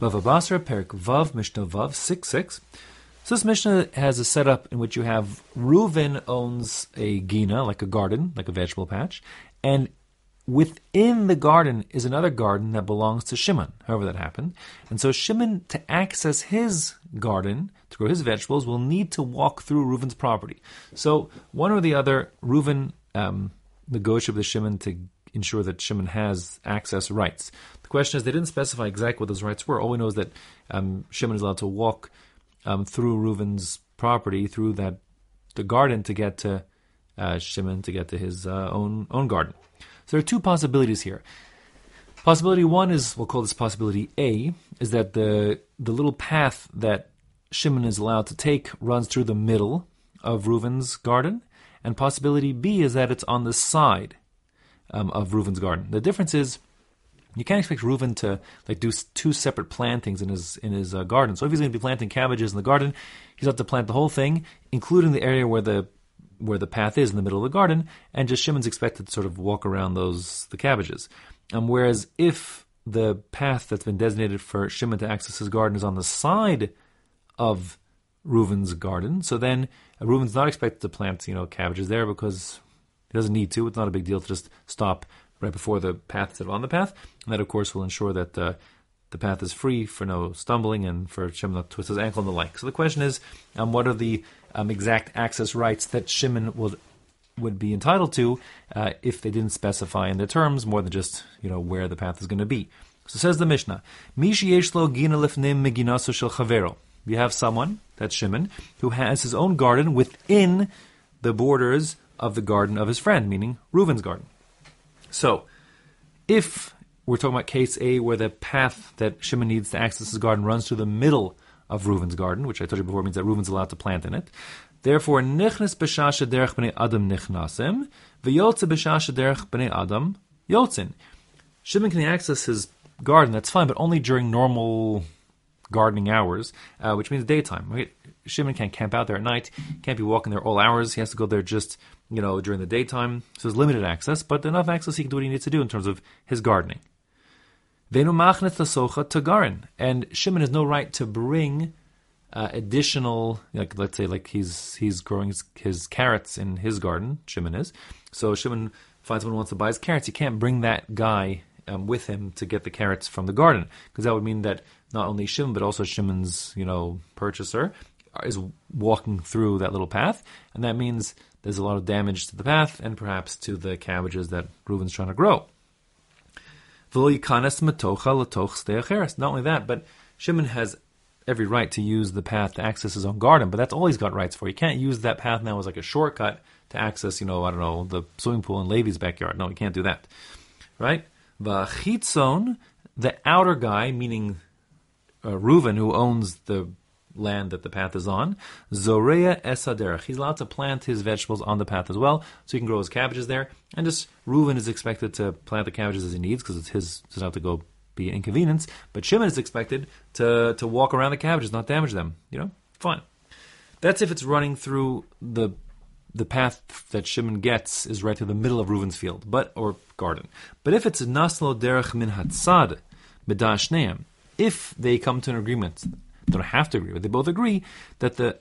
Bava Basra, Perek Vav, Mishnah Vav, 6 6. So this Mishnah has a setup in which you have Reuven owns a gina, like a garden, like a vegetable patch, and within the garden is another garden that belongs to Shimon, however that happened. And so Shimon, to access his garden, to grow his vegetables, will need to walk through Reuven's property. So one or the other, Reuven um, negotiated with Shimon to ensure that Shimon has access rights. The question is, they didn't specify exactly what those rights were. All we know is that um, Shimon is allowed to walk um, through Reuven's property, through that the garden, to get to uh, Shimon, to get to his uh, own own garden. So there are two possibilities here. Possibility one is we'll call this possibility A, is that the the little path that Shimon is allowed to take runs through the middle of Reuven's garden, and possibility B is that it's on the side um, of Reuven's garden. The difference is you can't expect Reuven to like do two separate plantings in his in his uh, garden. So if he's going to be planting cabbages in the garden, he's got to plant the whole thing, including the area where the where the path is in the middle of the garden, and just Shimon's expected to sort of walk around those the cabbages. Um, whereas if the path that's been designated for Shimon to access his garden is on the side of Reuven's garden, so then Reuven's not expected to plant you know cabbages there because he doesn't need to. It's not a big deal to just stop right before the path instead on the path, and that of course will ensure that. Uh, the path is free for no stumbling and for Shimon not to twist his ankle and the like. So the question is, um, what are the um, exact access rights that Shimon would would be entitled to uh, if they didn't specify in the terms more than just you know where the path is going to be. So says the Mishnah, Mishi gina lifnim meginaso shel chavero. You have someone, that's Shimon, who has his own garden within the borders of the garden of his friend, meaning Reuven's garden. So, if we're talking about case A, where the path that Shimon needs to access his garden runs through the middle of Reuven's garden, which I told you before means that Reuven's allowed to plant in it. Therefore, nichnas b'shasha derech b'nei adam nichnasim, v'yotze b'shasha derech b'nei adam yotzin. Shimon can access his garden, that's fine, but only during normal gardening hours, uh, which means daytime. Right? Shimon can't camp out there at night, can't be walking there all hours. He has to go there just, you know, during the daytime. So there's limited access, but enough access he can do what he needs to do in terms of his gardening. Venu machnet the socha tagarin, and Shimon has no right to bring uh, additional, like let's say, like he's he's growing his, his, carrots in his garden. Shimon is, so Shimon finds someone who wants to buy his carrots. He can't bring that guy um, with him to get the carrots from the garden, because that would mean that not only Shimon but also Shimon's you know purchaser is walking through that little path, and that means there's a lot of damage to the path and perhaps to the cabbages that Reuven's trying to grow. Not only that, but Shimon has every right to use the path to access his own garden, but that's all he's got rights for. He can't use that path now as like a shortcut to access, you know, I don't know, the swimming pool in Levi's backyard. No, he can't do that. Right? Vachitzon, the outer guy, meaning uh, Reuven, who owns the land that the path is on. Zorea esaderach. He's allowed to plant his vegetables on the path as well, so he can grow his cabbages there. And just Reuven is expected to plant the cabbages as he needs because it's his. Not have to go be an inconvenience. But Shimon is expected to to walk around the cabbages, not damage them. You know, fine. That's if it's running through the the path that Shimon gets is right through the middle of Reuven's field, but or garden. But if it's naslo derech min hatzad if they come to an agreement don't have to agree, but they both agree that the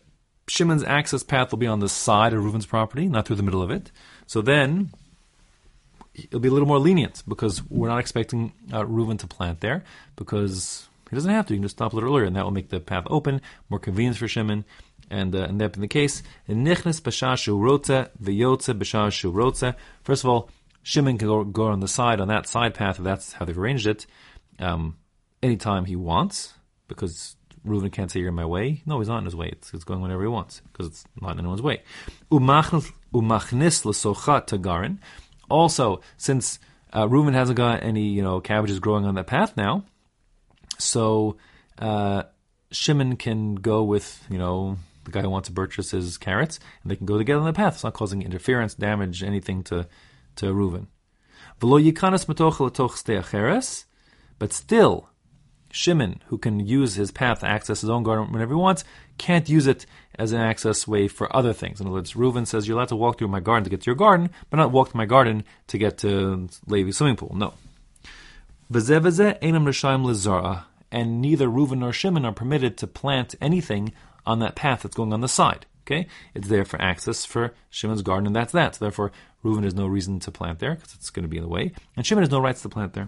Shimon's access path will be on the side of Reuven's property, not through the middle of it. So then it'll be a little more lenient because we're not expecting uh, Reuven to plant there because he doesn't have to. He can just stop a little earlier, and that will make the path open, more convenient for Shimon. And, uh, and that being the case, nichnes b'shashu rotze v'yotze b'shashu rotze. First of all, Shimon can go, go on the side on that side path if that's how they've arranged it, um, anytime he wants, because Reuven can't say you're in my way. No, he's not in his way. It's, it's going whenever he wants because it's not in anyone's way. Umachnis l'sochat tagarin. Also, since uh, Reuven hasn't got any you know cabbages growing on that path now, so uh, Shimon can go with you know the guy who wants to purchase his carrots, and they can go together on the path. It's not causing interference, damage, anything to to Reuven. But still, Shimon, who can use his path to access his own garden whenever he wants, can't use it as an access way for other things. In other words, Reuven says, You're allowed to walk through my garden to get to your garden, but not walk to my garden to get to Levi's swimming pool. No. and neither Reuven nor Shimon are permitted to plant anything on that path that's going on the side. Okay, it's there for access for Shimon's garden, and that's that. So therefore, Reuven has no reason to plant there because it's going to be in the way, and Shimon has no rights to plant there.